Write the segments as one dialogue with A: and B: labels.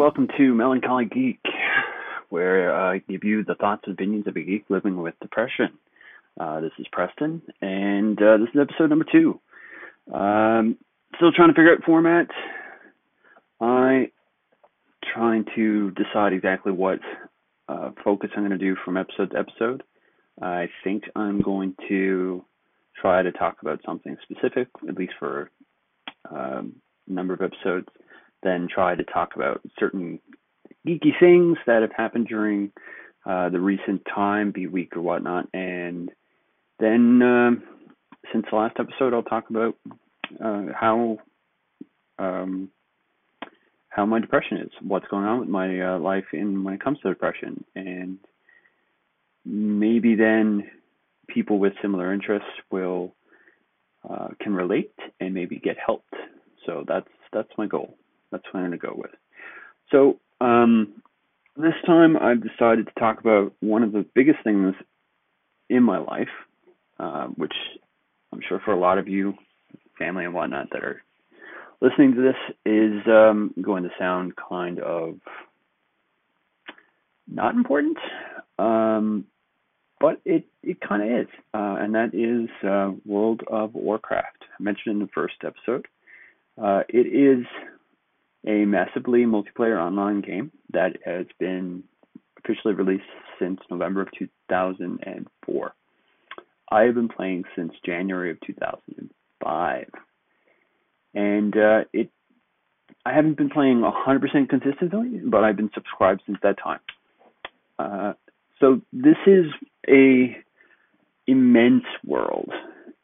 A: Welcome to Melancholy Geek, where I give you the thoughts and opinions of a geek living with depression. Uh, this is Preston, and uh, this is episode number two. Um, still trying to figure out format. I trying to decide exactly what uh, focus I'm going to do from episode to episode. I think I'm going to try to talk about something specific, at least for um, a number of episodes then try to talk about certain geeky things that have happened during uh, the recent time, be week or whatnot, and then um, since the last episode, I'll talk about uh, how um, how my depression is, what's going on with my uh, life in when it comes to depression, and maybe then people with similar interests will uh, can relate and maybe get helped. So that's that's my goal. That's what I'm going to go with. So um, this time I've decided to talk about one of the biggest things in my life, uh, which I'm sure for a lot of you, family and whatnot, that are listening to this is um, going to sound kind of not important, um, but it it kind of is, uh, and that is uh, World of Warcraft. I mentioned in the first episode. Uh, it is a massively multiplayer online game that has been officially released since November of 2004. I have been playing since January of 2005, and uh, it. I haven't been playing 100% consistently, but I've been subscribed since that time. Uh, so this is a immense world,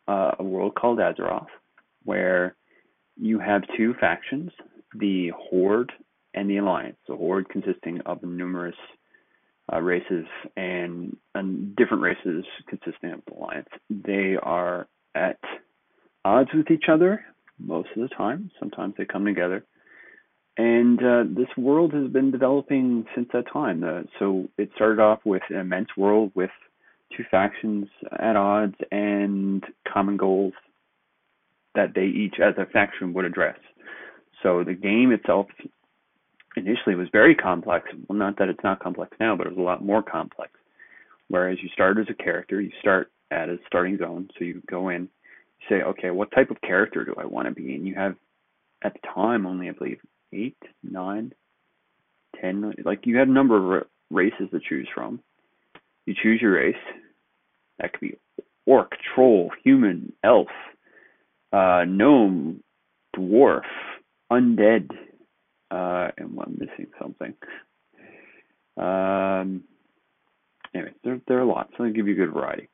A: uh, a world called Azeroth, where you have two factions the Horde and the Alliance. The Horde consisting of numerous uh, races and, and different races consisting of the Alliance. They are at odds with each other most of the time. Sometimes they come together. And uh, this world has been developing since that time. Uh, so it started off with an immense world with two factions at odds and common goals that they each, as a faction, would address. So the game itself initially was very complex. Well, not that it's not complex now, but it was a lot more complex. Whereas you start as a character, you start at a starting zone, so you go in, you say, okay, what type of character do I want to be? And you have, at the time, only I believe eight, nine, ten, like you had a number of races to choose from. You choose your race. That could be orc, troll, human, elf, uh, gnome, dwarf, undead, uh, and I'm missing something. Um, anyway, there there are lots. So I'll give you a good variety.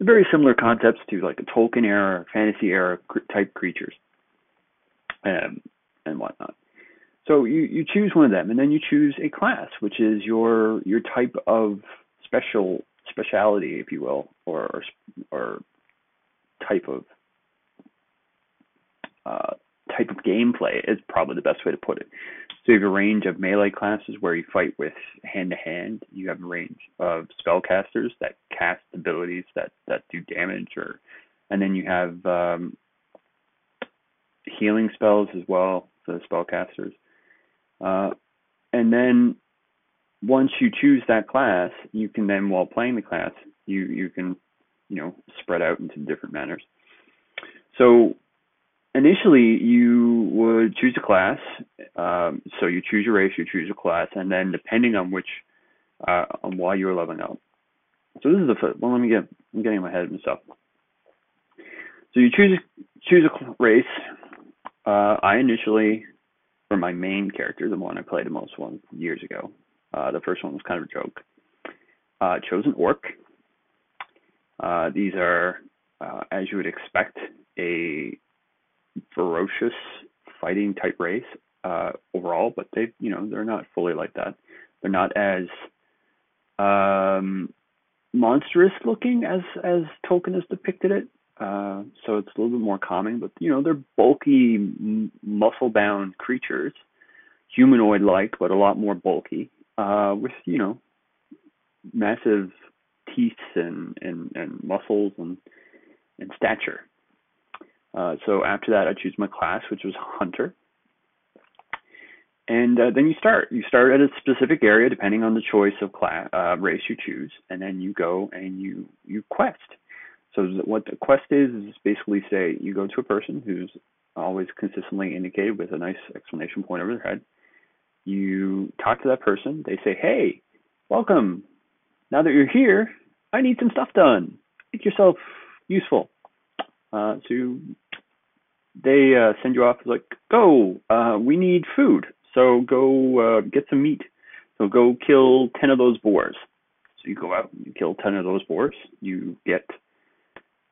A: Very similar concepts to like a Tolkien era, fantasy era type creatures, um, and whatnot. So you you choose one of them, and then you choose a class, which is your your type of special speciality, if you will, or or, or type of uh, type of gameplay is probably the best way to put it. So you have a range of melee classes where you fight with hand to hand. You have a range of spellcasters that cast abilities that that do damage, or and then you have um, healing spells as well for the spellcasters. Uh, and then once you choose that class, you can then, while playing the class, you you can you know spread out into different manners. So initially you would choose a class. Um, so you choose your race, you choose a class, and then depending on which, uh, on why you are leveling up. So this is the first. Well, let me get. I'm getting my head and stuff. So you choose choose a race. Uh, I initially, for my main character, the one I played the most one years ago. Uh, the first one was kind of a joke. Uh, chose an orc. Uh, these are, uh, as you would expect, a ferocious fighting type race uh, overall, but they you know they're not fully like that. They're not as um, monstrous looking as as Tolkien has depicted it. Uh, so it's a little bit more calming, but you know they're bulky, m- muscle-bound creatures, humanoid-like, but a lot more bulky, uh, with you know massive teeth and and and muscles and and stature. Uh, so after that, I choose my class, which was Hunter. and uh, then you start. You start at a specific area depending on the choice of class uh, race you choose, and then you go and you you quest. So what the quest is is basically say you go to a person who's always consistently indicated with a nice exclamation point over their head. You talk to that person. They say, "Hey, welcome. Now that you're here, I need some stuff done. Make yourself useful." Uh, so they uh, send you off like, "Go. Uh, we need food. So go uh, get some meat. So go kill ten of those boars." So you go out, you kill ten of those boars. You get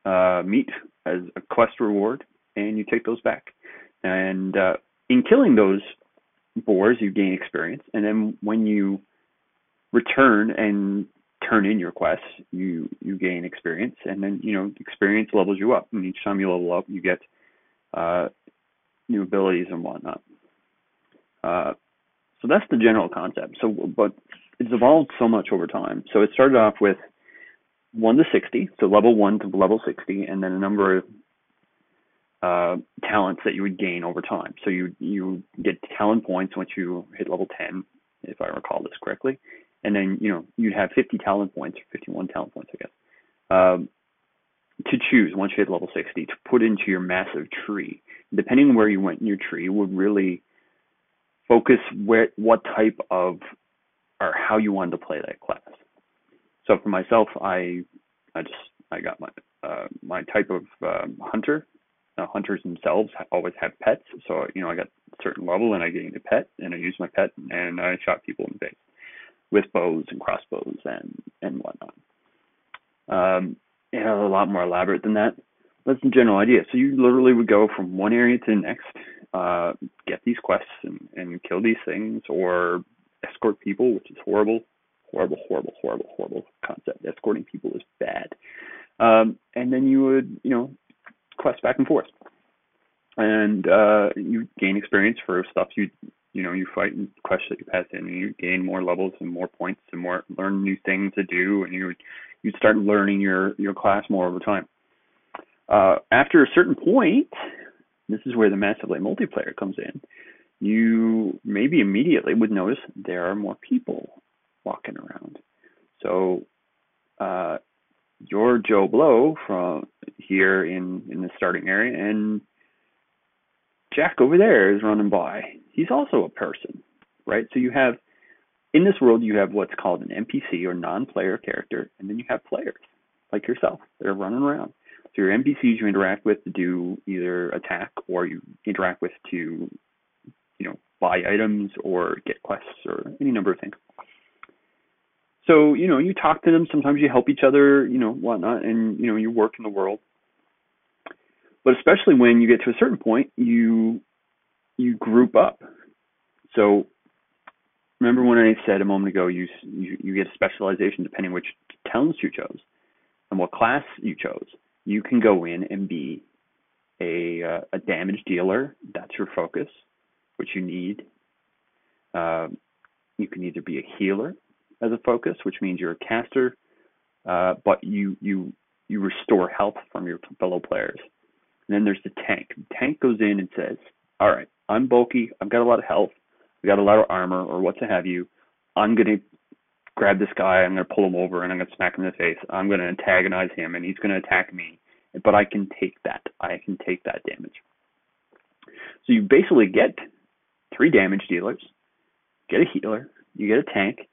A: uh, meat as a quest reward, and you take those back. And uh, in killing those boars, you gain experience, and then when you return and turn in your quests, you you gain experience, and then you know experience levels you up. And each time you level up, you get uh, new abilities and whatnot. Uh, so that's the general concept. So, but it's evolved so much over time. So it started off with one to sixty, so level one to level sixty, and then a number of uh, talents that you would gain over time. So you you get talent points once you hit level 10, if I recall this correctly, and then you know you'd have 50 talent points, 51 talent points, I guess, um, to choose once you hit level 60 to put into your massive tree. Depending on where you went in your tree, would really focus where what type of or how you wanted to play that class. So for myself, I I just I got my uh, my type of um, hunter uh, hunters themselves always have pets. So you know, I got a certain level and I gained a pet, and I used my pet and I shot people in the face with bows and crossbows and and whatnot. Um, you know, a lot more elaborate than that. That's the general idea. So you literally would go from one area to the next, uh, get these quests and, and kill these things, or escort people, which is horrible, horrible, horrible, horrible, horrible concept. Escorting people is bad. Um, and then you would, you know, quest back and forth, and uh, you gain experience for stuff you you know you fight and you pass in, and you gain more levels and more points and more learn new things to do, and you you start learning your your class more over time. Uh, after a certain point, this is where the massively multiplayer comes in. You maybe immediately would notice there are more people walking around. So uh, you're Joe Blow from here in in the starting area, and Jack over there is running by. He's also a person, right? So you have in this world you have what's called an NPC or non-player character, and then you have players like yourself that are running around. So your NPCs you interact with to do either attack or you interact with to, you know, buy items or get quests or any number of things. So, you know, you talk to them, sometimes you help each other, you know, whatnot, and, you know, you work in the world. But especially when you get to a certain point, you you group up. So remember when I said a moment ago you you, you get a specialization depending which talents you chose and what class you chose. You can go in and be a uh, a damage dealer. That's your focus, which you need. Uh, you can either be a healer, as a focus, which means you're a caster, uh, but you you you restore health from your fellow players. And then there's the tank. The tank goes in and says, "All right, I'm bulky. I've got a lot of health. I've got a lot of armor, or what to have you. I'm gonna grab this guy. I'm gonna pull him over, and I'm gonna smack him in the face. I'm gonna antagonize him, and he's gonna attack me. But I can take that. I can take that damage. So you basically get three damage dealers, get a healer, you get a tank,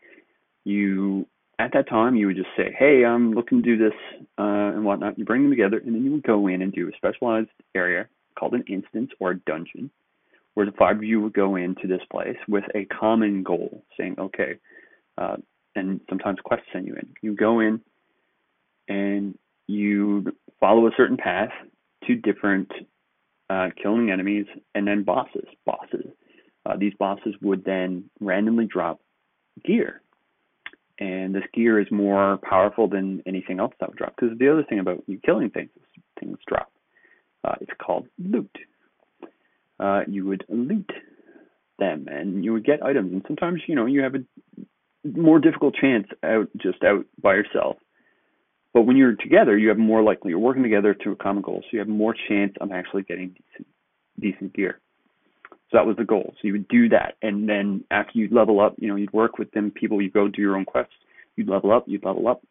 A: you at that time you would just say, "Hey, I'm looking to do this uh, and whatnot." You bring them together, and then you would go in and do a specialized area called an instance or a dungeon, where the five of you would go into this place with a common goal, saying, "Okay," uh, and sometimes quests send you in. You go in, and you follow a certain path to different uh, killing enemies, and then bosses. Bosses. Uh, these bosses would then randomly drop gear and this gear is more powerful than anything else that would drop. Because the other thing about you killing things is things drop. Uh, it's called loot. Uh, you would loot them, and you would get items. And sometimes, you know, you have a more difficult chance out just out by yourself. But when you're together, you have more likely you're working together to a common goal, so you have more chance of actually getting decent decent gear. So that was the goal. So you would do that, and then after you level up, you know, you'd work with them people. You go do your own quests. You'd level up. You'd level up.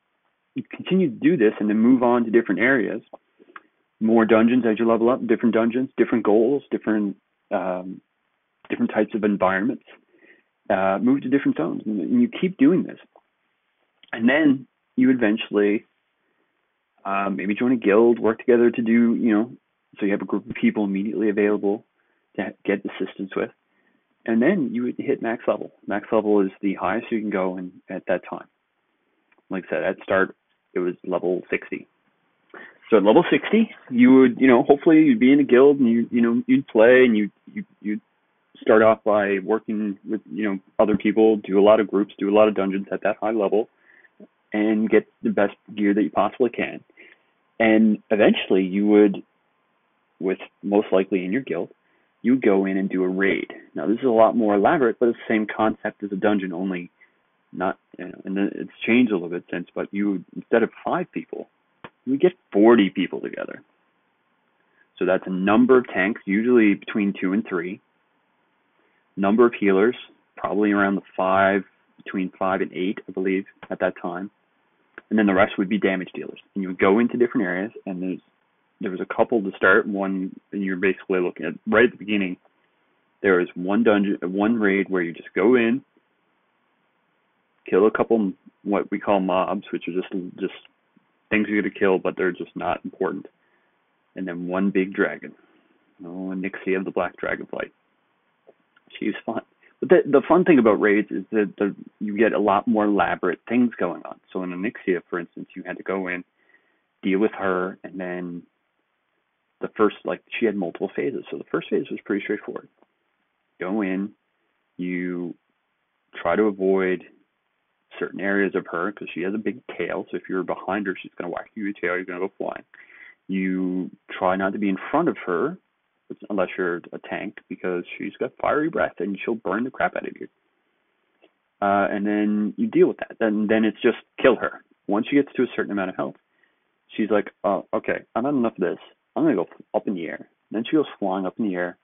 A: You continue to do this, and then move on to different areas, more dungeons as you level up. Different dungeons, different goals, different um, different types of environments. Uh, move to different zones, and, and you keep doing this, and then you eventually um, maybe join a guild, work together to do, you know, so you have a group of people immediately available to get assistance with. And then you would hit max level. Max level is the highest you can go in, at that time. Like I said, at start, it was level 60. So at level 60, you would, you know, hopefully you'd be in a guild and you, you know, you'd play and you, you, you'd start off by working with, you know, other people, do a lot of groups, do a lot of dungeons at that high level, and get the best gear that you possibly can. And eventually you would, with most likely in your guild, you go in and do a raid. Now this is a lot more elaborate, but it's the same concept as a dungeon, only not, you know, and it's changed a little bit since. But you instead of five people, you get forty people together. So that's a number of tanks, usually between two and three. Number of healers, probably around the five, between five and eight, I believe, at that time. And then the rest would be damage dealers. And you would go into different areas, and there's there was a couple to start. One, and you're basically looking at right at the beginning. There was one dungeon, one raid where you just go in, kill a couple what we call mobs, which are just just things you're gonna kill, but they're just not important. And then one big dragon. Oh, Nixia of the Black Dragonflight. She's fun. But the the fun thing about raids is that the, you get a lot more elaborate things going on. So in Onyxia, for instance, you had to go in, deal with her, and then the first like she had multiple phases. So the first phase was pretty straightforward. Go in, you try to avoid certain areas of her because she has a big tail. So if you're behind her, she's going to whack you with your tail. You're going to go flying. You try not to be in front of her unless you're a tank because she's got fiery breath and she'll burn the crap out of you. Uh, and then you deal with that. Then then it's just kill her. Once she gets to a certain amount of health, she's like, oh, okay, I'm not enough of this. I'm gonna go up in the air. Then she goes flying up in the air.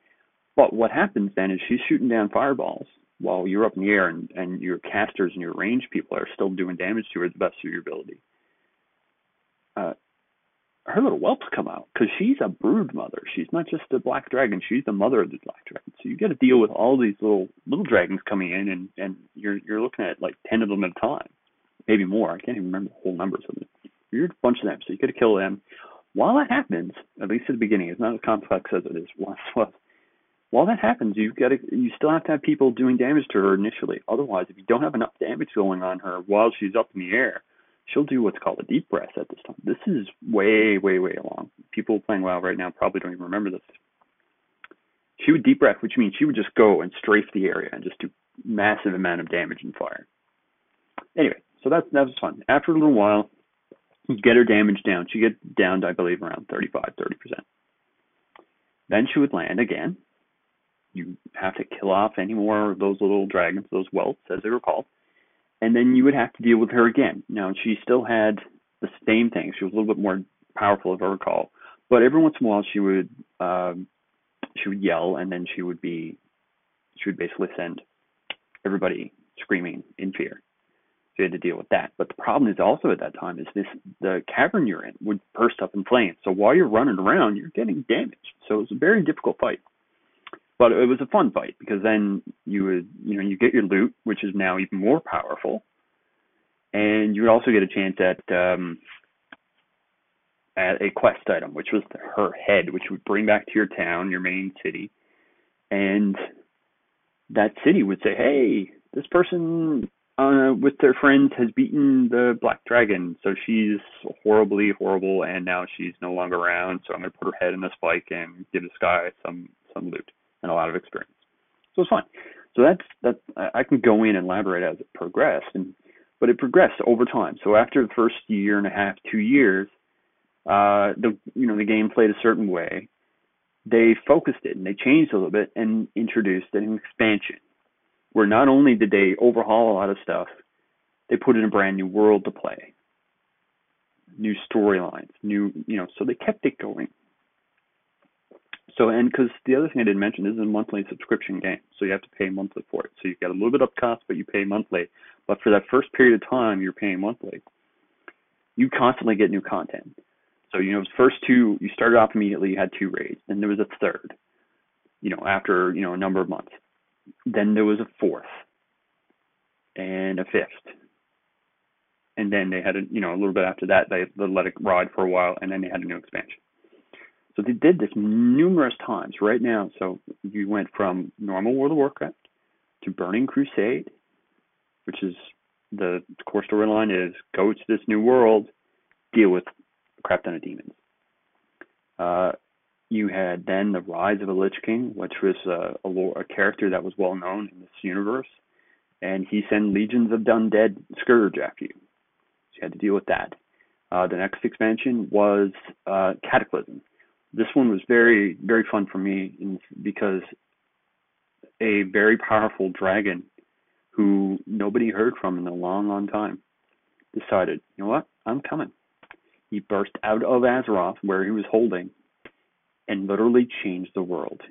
A: But what happens then is she's shooting down fireballs while you're up in the air, and and your casters and your range people are still doing damage to her the best of your ability. Uh, her little whelps come out because she's a brood mother. She's not just a black dragon; she's the mother of the black dragon. So you got to deal with all these little little dragons coming in, and and you're you're looking at like ten of them at a time, maybe more. I can't even remember the whole numbers of them. You're a bunch of them, so you got to kill them. While that happens, at least at the beginning, it's not as complex as it is once was. While that happens, you've got you still have to have people doing damage to her initially. Otherwise, if you don't have enough damage going on her while she's up in the air, she'll do what's called a deep breath at this time. This is way, way, way along. People playing WoW right now probably don't even remember this. She would deep breath, which means she would just go and strafe the area and just do massive amount of damage and fire. Anyway, so that that was fun. After a little while, get her damage down. She get down, I believe, around 35, 30 percent. Then she would land again. You have to kill off any more of those little dragons, those whelps, as they were called and then you would have to deal with her again. Now she still had the same thing. She was a little bit more powerful, if I recall. But every once in a while, she would um, she would yell, and then she would be she would basically send everybody screaming in fear. Had to deal with that. But the problem is also at that time is this the cavern you're in would burst up in flames. So while you're running around, you're getting damaged. So it was a very difficult fight. But it was a fun fight because then you would, you know, you get your loot, which is now even more powerful, and you would also get a chance at um, at a quest item, which was her head, which would bring back to your town, your main city, and that city would say, "Hey, this person uh, with their friends has beaten the black dragon, so she's horribly horrible, and now she's no longer around. So I'm going to put her head in a spike and give this guy some some loot." and a lot of experience. So it's fine. So that's that. I can go in and elaborate as it progressed, and but it progressed over time. So after the first year and a half, two years, uh, the you know the game played a certain way. They focused it and they changed a little bit and introduced an expansion, where not only did they overhaul a lot of stuff, they put in a brand new world to play, new storylines, new you know. So they kept it going. So, and because the other thing I didn't mention, this is a monthly subscription game, so you have to pay monthly for it. So you get a little bit up cost, but you pay monthly. But for that first period of time, you're paying monthly. You constantly get new content. So you know, first two, you started off immediately. You had two raids, then there was a third. You know, after you know a number of months, then there was a fourth, and a fifth, and then they had a you know a little bit after that they, they let it ride for a while, and then they had a new expansion. So they did this numerous times right now. So you went from normal World of Warcraft to Burning Crusade, which is the core storyline is go to this new world, deal with crap ton of demons. Uh, you had then the rise of a Lich King, which was a, a, lore, a character that was well known in this universe, and he sent legions of undead scourge after you. So you had to deal with that. Uh, the next expansion was uh, Cataclysm, this one was very very fun for me because a very powerful dragon who nobody heard from in a long long time decided you know what i'm coming he burst out of azeroth where he was holding and literally changed the world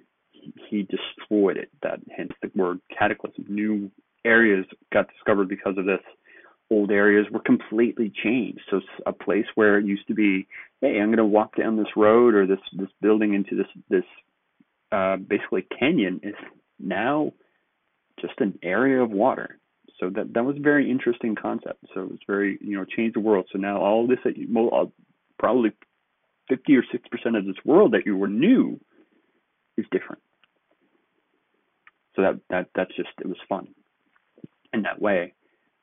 A: he, destroyed it that hence the word cataclysm new areas got discovered because of this old areas were completely changed. So a place where it used to be, hey, I'm going to walk down this road or this this building into this this uh, basically canyon is now just an area of water. So that that was a very interesting concept. So it was very you know changed the world. So now all this that you probably 50 or 60 percent of this world that you were new is different. So that that that's just it was fun in that way.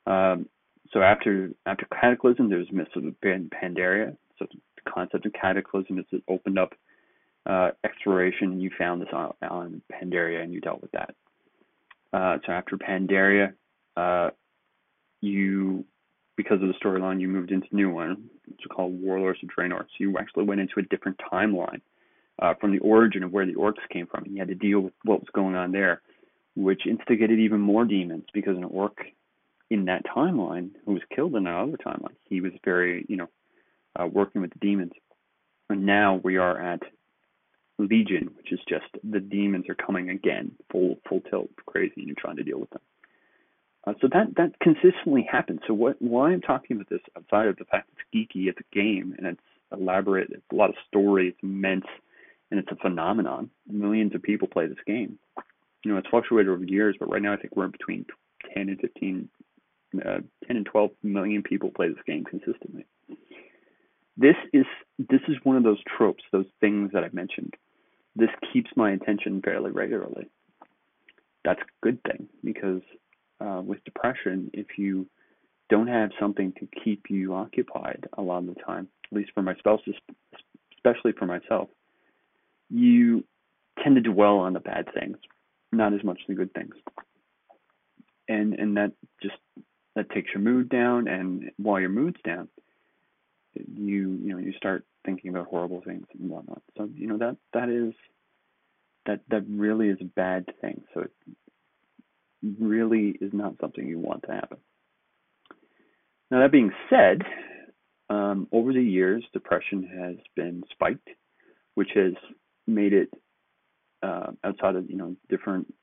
A: Um, so after after Cataclysm, there was Mists of Pandaria. So the concept of Cataclysm is it opened up uh, exploration. You found this on, on Pandaria, and you dealt with that. Uh, so after Pandaria, uh, you because of the storyline, you moved into a new one, which called Warlords of Draenor. So you actually went into a different timeline uh, from the origin of where the orcs came from. And you had to deal with what was going on there, which instigated even more demons because an orc in that timeline who was killed in another timeline. He was very, you know, uh, working with the demons. And now we are at Legion, which is just the demons are coming again, full full tilt, crazy, and you're trying to deal with them. Uh, so that that consistently happens. So what why I'm talking about this outside of the fact it's geeky, it's a game and it's elaborate, it's a lot of story, it's immense, and it's a phenomenon. Millions of people play this game. You know, it's fluctuated over years, but right now I think we're in between 10 and 15 uh, 10 and 12 million people play this game consistently. This is this is one of those tropes, those things that I mentioned. This keeps my attention fairly regularly. That's a good thing because uh, with depression, if you don't have something to keep you occupied a lot of the time, at least for myself, especially for myself, you tend to dwell on the bad things, not as much the good things. And and that just that takes your mood down and while your mood's down you you know you start thinking about horrible things and whatnot so you know that that is that that really is a bad thing so really is not something you want to happen now that being said um, over the years depression has been spiked which has made it uh, outside of you know different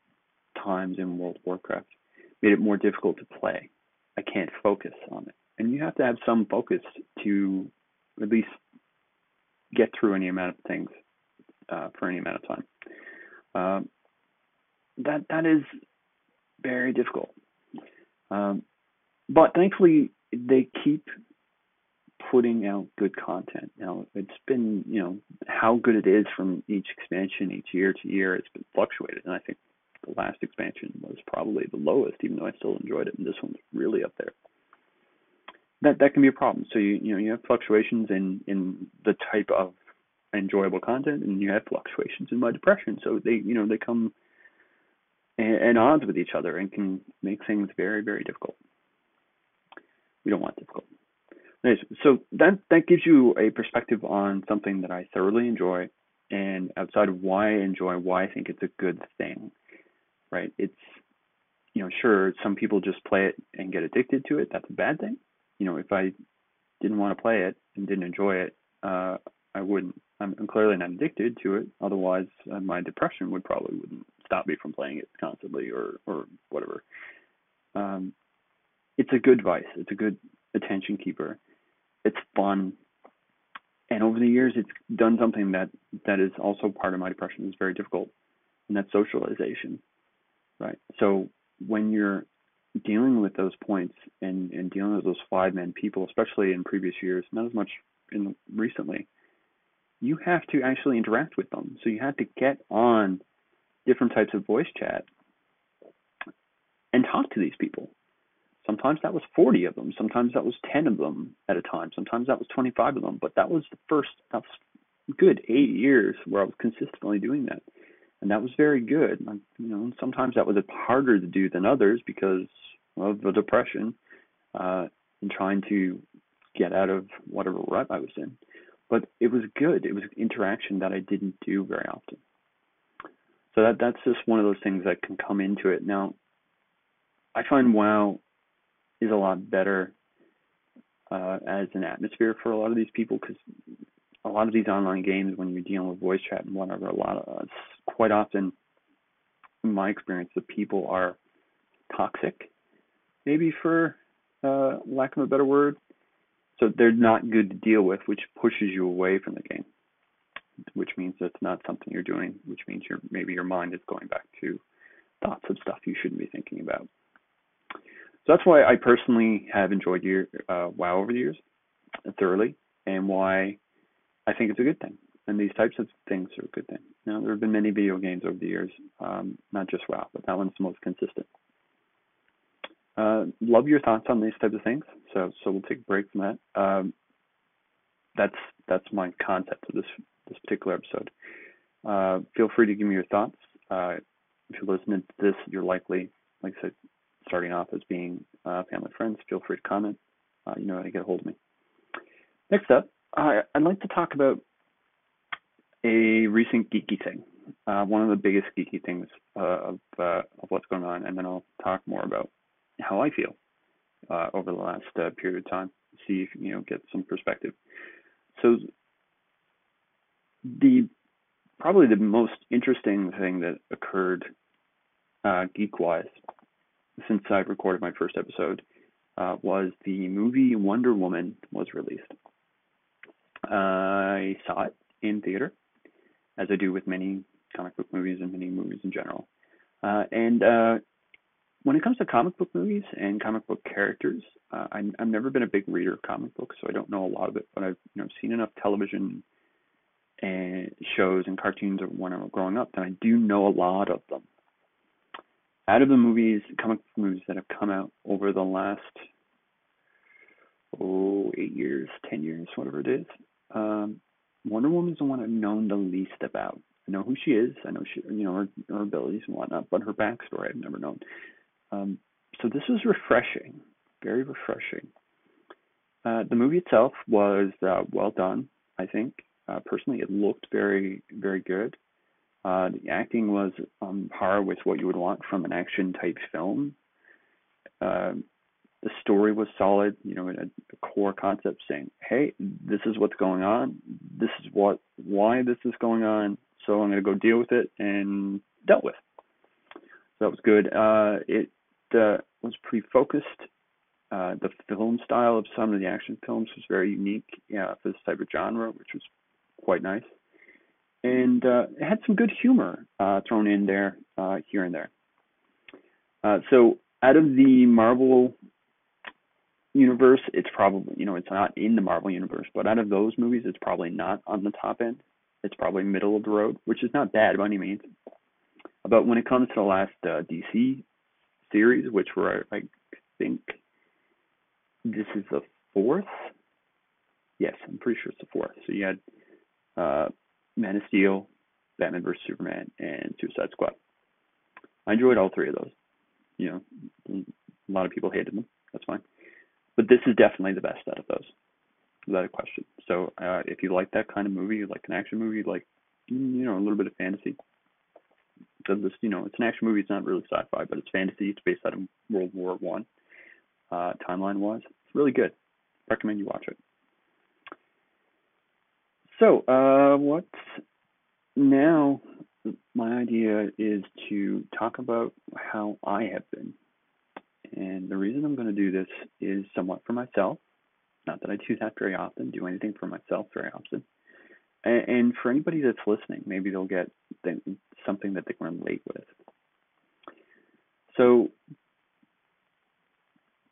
A: times in world of warcraft made it more difficult to play I can't focus on it. And you have to have some focus to at least get through any amount of things uh, for any amount of time. Um, that that is very difficult. Um, but thankfully, they keep putting out good content. Now, it's been you know how good it is from each expansion, each year to year. It's been fluctuated, and I think the last expansion was probably the lowest, even though I still enjoyed it, and this one's really up there. That that can be a problem. So you you know you have fluctuations in in the type of enjoyable content, and you have fluctuations in my depression. So they you know they come at odds with each other and can make things very very difficult. We don't want difficult. So that that gives you a perspective on something that I thoroughly enjoy, and outside of why I enjoy, why I think it's a good thing right? It's you know, sure, some people just play it and get addicted to it. That's a bad thing. You know, if I didn't want to play it and didn't enjoy it, uh, I wouldn't I'm, I'm clearly not addicted to it. Otherwise, uh, my depression would probably wouldn't stop me from playing it constantly or or whatever. Um, it's a good vice. It's a good attention keeper. It's fun. And over the years, it's done something that that is also part of my depression. is very difficult, and that's socialization, right? So when you're dealing with those points and and dealing with those five men people, especially in previous years, not as much in recently, you have to actually interact with them. So you have to get on different types of voice chat and talk to these people. Sometimes that was 40 of them. Sometimes that was 10 of them at a time. Sometimes that was 25 of them. But that was the first, that was good eight years where I was consistently doing that. And that was very good. I, You know, sometimes that was harder to do than others because of the depression uh, and trying to get out of whatever rut I was in. But it was good. It was interaction that I didn't do very often. So that that's just one of those things that can come into it. Now, I find WoW is a lot better uh, as an atmosphere for a lot of these people because a lot of these online games, when you're dealing with voice chat and whatever, a lot of uh, quite often, in my experience, the people are toxic, maybe for uh, lack of a better word. So they're not good to deal with, which pushes you away from the game, which means that's not something you're doing, which means your maybe your mind is going back to thoughts of stuff you shouldn't be thinking about. So that's why I personally have enjoyed your uh, WoW over the years thoroughly, and why I think it's a good thing. And these types of things are a good thing. Now there have been many video games over the years, um, not just WoW, but that one's the most consistent. Uh, love your thoughts on these types of things. So so we'll take a break from that. Um, that's that's my concept of this this particular episode. Uh, feel free to give me your thoughts. Uh, if you're listening to this, you're likely, like I said, starting off as being uh, family friends, feel free to comment. Uh, you know how to get a hold of me. Next up, I, I'd like to talk about a recent geeky thing. Uh, one of the biggest geeky things uh, of, of what's going on, and then I'll talk more about how I feel over the last period of time. See if you know get some perspective. So the probably the most interesting thing that occurred uh, geek wise since I recorded my first episode uh, was the movie Wonder Woman was released. I saw it in theater, as I do with many comic book movies and many movies in general. Uh, and uh, when it comes to comic book movies and comic book characters, uh, I, I've never been a big reader of comic books, so I don't know a lot of it. But I've you know seen enough television and shows and cartoons when I was growing up that I do know a lot of them out of the movies, comic book movies that have come out over the last oh eight years, ten years, whatever it is, um, Wonder is the one I've known the least about. I know who she is. I know she, you know, her, her abilities and whatnot, but her backstory I've never known. Um, so this was refreshing, very refreshing. Uh, the movie itself was uh, well done. I think uh, personally, it looked very, very good. Uh, the acting was on par with what you would want from an action type film. Uh, the story was solid, you know, a, a core concept saying, "Hey, this is what's going on. This is what why this is going on. So I'm going to go deal with it," and dealt with. That was good. Uh, it uh, was pretty focused. Uh, the film style of some of the action films was very unique yeah, for this type of genre, which was quite nice and uh, it had some good humor uh, thrown in there uh, here and there. Uh, so out of the Marvel universe, it's probably you know it's not in the Marvel universe, but out of those movies, it's probably not on the top end. It's probably middle of the road, which is not bad by any means. But when it comes to the last uh, DC series, which were I think this is the fourth. Yes, I'm pretty sure it's the fourth. So you had uh, Man of Steel, Batman vs Superman, and Suicide Squad. I enjoyed all three of those. You know, a lot of people hated them. That's fine, but this is definitely the best out of those, without a question. So uh, if you like that kind of movie, you like an action movie, you like you know a little bit of fantasy. Because this, you know, it's an action movie. It's not really sci-fi, but it's fantasy. It's based out of World War One, uh, timeline-wise. It's really good. Recommend you watch it. So, uh, what's now? My idea is to talk about how I have been. And the reason I'm going to do this is somewhat for myself. Not that I do that very often, do anything for myself very often. And, and for anybody that's listening, maybe they'll get something that they can relate with. So,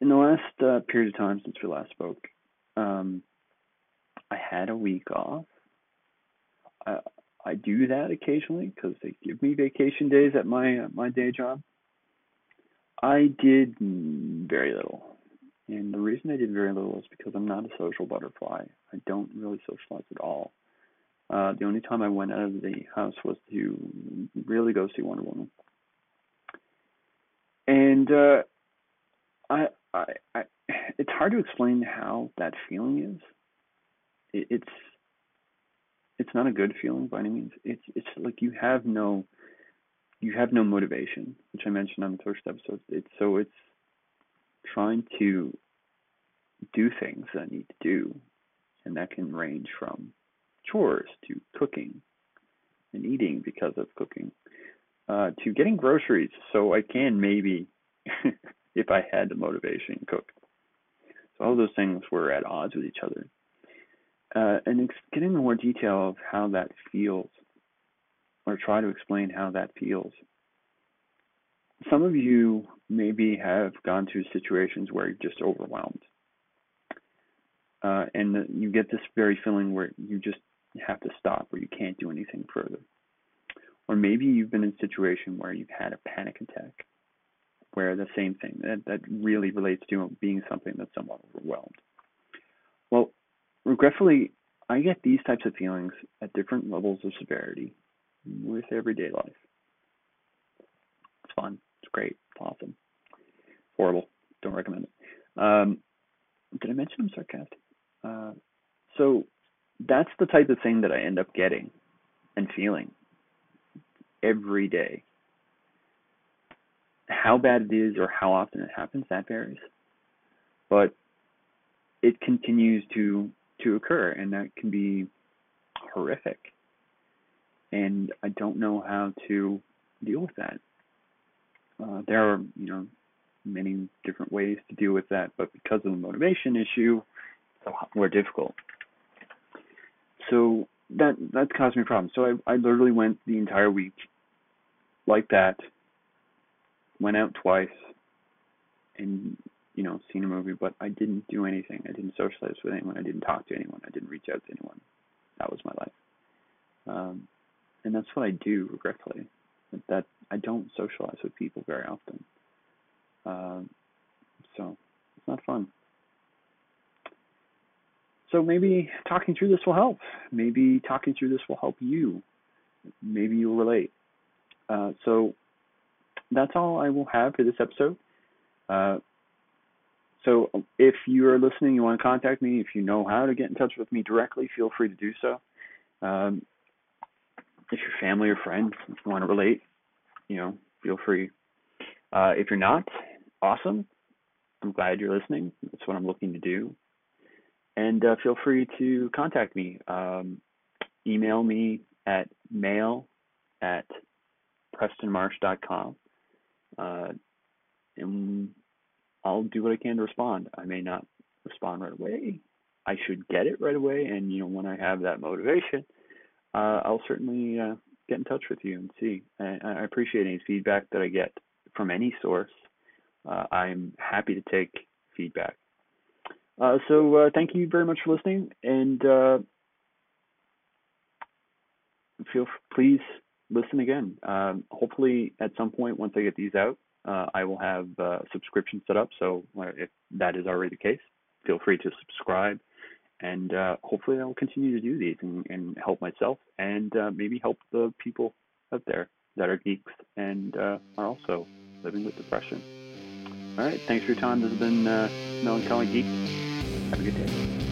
A: in the last uh, period of time since we last spoke, um, I had a week off. I, I do that occasionally because they give me vacation days at my my day job. I did very little, and the reason I did very little is because I'm not a social butterfly. I don't really socialize at all. Uh, the only time I went out of the house was to really go see Wonder Woman, and uh, I, I, I, it's hard to explain how that feeling is. It, it's it's not a good feeling by any means. It's it's like you have no you have no motivation, which I mentioned on the first episode. It's so it's trying to do things that I need to do, and that can range from chores to cooking and eating because of cooking uh, to getting groceries so I can maybe, if I had the motivation, cook. So all those things were at odds with each other uh, and ex- get into more detail of how that feels, or try to explain how that feels. Some of you maybe have gone through situations where you're just overwhelmed, uh, and you get this very feeling where you just have to stop, or you can't do anything further. Or maybe you've been in a situation where you've had a panic attack, where the same thing that, that really relates to being something that's somewhat overwhelmed. Well, Regretfully, I get these types of feelings at different levels of severity with everyday life. It's fun. It's great. It's awesome. Horrible. Don't recommend it. Um, did I mention I'm sarcastic? Uh, so that's the type of thing that I end up getting and feeling every day. How bad it is or how often it happens, that varies. But it continues to to occur, and that can be horrific. And I don't know how to deal with that. Uh, there are, you know, many different ways to deal with that, but because of the motivation issue, it's a lot more difficult. So that that caused me problems. So I I literally went the entire week like that. Went out twice, and you know, seen a movie, but I didn't do anything. I didn't socialize with anyone. I didn't talk to anyone. I didn't reach out to anyone. That was my life. Um, and that's what I do, regretfully. That I don't socialize with people very often. Um, so it's not fun. So maybe talking through this will help. Maybe talking through this will help you. Maybe you'll relate. Uh, so that's all I will have for this episode. Uh, so if you are listening, you want to contact me, if you know how to get in touch with me directly, feel free to do so. Um, if your family or friends want to relate, you know, feel free. Uh, if you're not, awesome. I'm glad you're listening. That's what I'm looking to do. And uh, feel free to contact me. Um, email me at mail at prestonmarsh.com. Uh, and I'll do what I can to respond. I may not respond right away. I should get it right away, and you know when I have that motivation, uh, I'll certainly uh, get in touch with you and see. I, I appreciate any feedback that I get from any source. Uh, I'm happy to take feedback. Uh, so uh, thank you very much for listening, and uh, feel please listen again. Um, hopefully, at some point once I get these out, uh, I will have uh, subscription set up. So uh, if that is already the case, feel free to subscribe. And hopefully, I will continue to do these and, and help myself and maybe help the people out there that are geeks and are also living with depression. All right. Thanks for your time. This has been uh, Melancholy Geek. Have a good day.